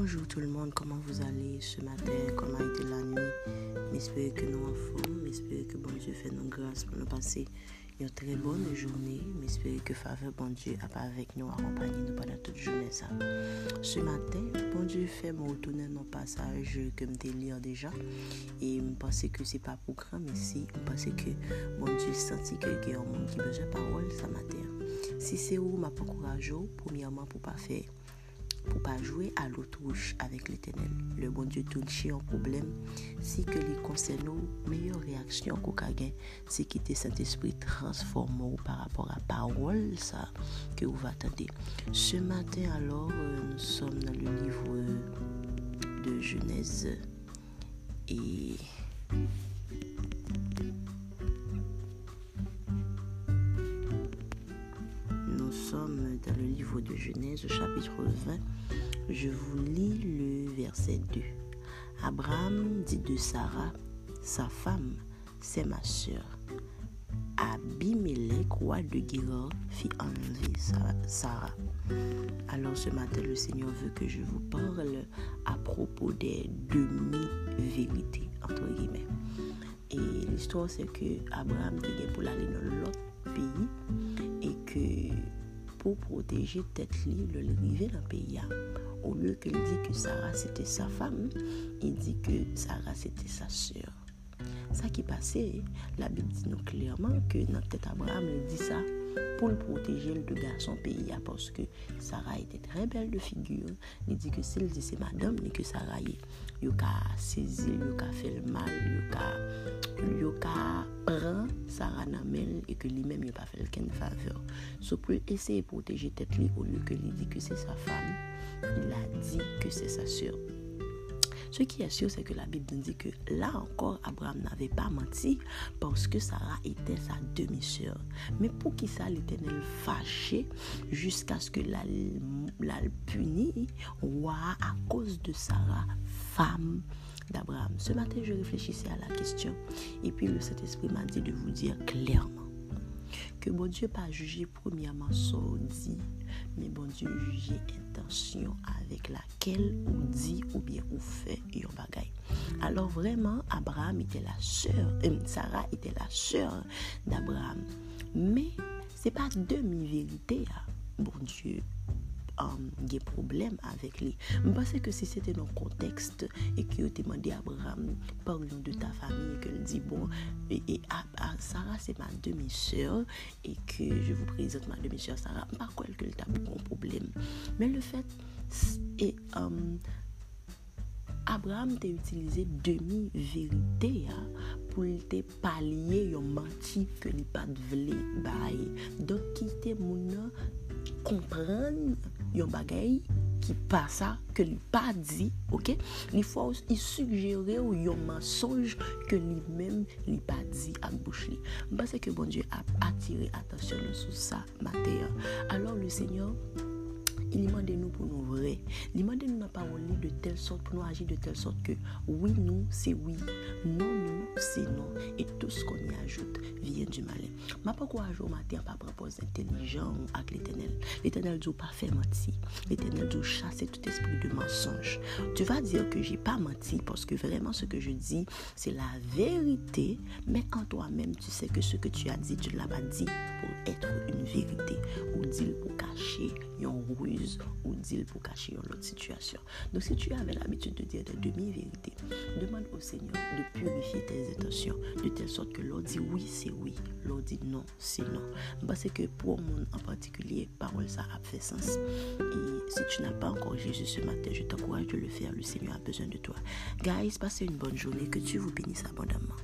Bonjour tout le monde, comment vous allez ce matin, comment a été la nuit? J'espère que nous en forme, j'espère que bon Dieu fait nos grâces pour nous passer une très bonne journée. J'espère que faveur bon Dieu a pas avec nous, accompagner nous pendant toute journée ça. Ce matin, bon Dieu fait mon retourner dans passage que me lire déjà et me penser que c'est pas pour grand mais si me penser que bon Dieu senti que il y a qui besoin de parole ce matin. Si c'est où m'a encouragé premièrement pour pas faire pour pas jouer à l'autruche avec l'éternel. Le bon Dieu touche un problème si que les concerne nos meilleure réaction qu'on gain, c'est quitter cet esprit transformé par rapport à parole ça que vous attendez. Ce matin alors, euh, nous sommes dans le livre de Genèse et sommes dans le livre de Genèse, chapitre 20. Je vous lis le verset 2. Abraham dit de Sarah, sa femme, c'est ma sœur. Abimelech, roi de Guérard, fit enlever Sarah. Alors ce matin, le Seigneur veut que je vous parle à propos des demi-vérités, entre guillemets. Et l'histoire, c'est que Abraham dit pour aller dans l'autre pays et que pou proteje tet li le rive nan peya. Ou lè ke li di ke Sarah sete sa fam, li di ke Sarah sete sa sèr. Sa ki pase, la Bib di nou klerman ke nan tet Abraham li di sa pou l proteje l de gason peya poske Sarah ete tre bel de figyur. Li di ke se li di se madame li ke Sarah ye. Yo ka sezi, yo ka fel mal, yo ka... yo ka... Sara nan men e ke li men yo pa fel ken faveur. So pou eseye proteje tet li ou lyo ke li di ke se sa fam, il a di ke se sa sur. Ce qui est sûr, c'est que la Bible nous dit que là encore, Abraham n'avait pas menti parce que Sarah était sa demi-sœur. Mais pour qui ça l'Éternel fâché jusqu'à ce que la, la punit, roi à cause de Sarah, femme d'Abraham. Ce matin, je réfléchissais à la question et puis le Saint-Esprit m'a dit de vous dire clairement que bon Dieu pas jugé premièrement dit, mais bon Dieu jugé intention avec laquelle ou dit ou bien ou fait un bagaille. Alors vraiment, Abraham était la sœur, euh, Sarah était la sœur d'Abraham. Mais c'est pas demi-vérité, hein. bon Dieu um, ge problem avek li. Mpase ke si sete nan kontekst e ki yo te mande Abraham parlon de ta fami e ke l di bon e, e a, a Sarah se ma demi-sœur e ke je vous prezente ma demi-sœur Sarah pa kwel ke l ta bon problem. Men le fet e um, Abraham te utilize demi-verite ya pou li te palye yon manti ke li pat vle baye. Dok ki te moun nan kompran yon bagay qui pas ça que lui pas dit ok? Il faut il suggérer ou yon mensonge que lui-même lui pas dit à bouche li parce que bon Dieu a attiré attention sur ça matin alors le Seigneur il demande nous pour nous vrai. Il demande nous la parole de telle sorte pour nous agir de telle sorte que oui, nous, c'est oui. Non, nous, c'est non. Et tout ce qu'on y ajoute vient du malin. Ma pas quoi au matin pas propos intelligent avec l'éternel. L'éternel dit pas faire mentir. L'éternel dit chasser tout esprit de mensonge. Tu vas dire que j'ai pas menti parce que vraiment ce que je dis, c'est la vérité. Mais en toi-même, tu sais que ce que tu as dit, tu l'as pas dit pour être une vérité ou dire pour cacher une ruse ou dire pour cacher une autre situation. Donc si tu avais l'habitude de dire des demi-vérités, demande au Seigneur de purifier tes intentions de telle sorte que l'on dit oui, c'est oui, l'on dit non, c'est non. Parce que pour moi en particulier, parole ça a fait sens. Et si tu n'as pas encore Jésus ce matin, je t'encourage de le faire. Le Seigneur a besoin de toi. Guys, passez une bonne journée. Que Dieu vous bénisse abondamment.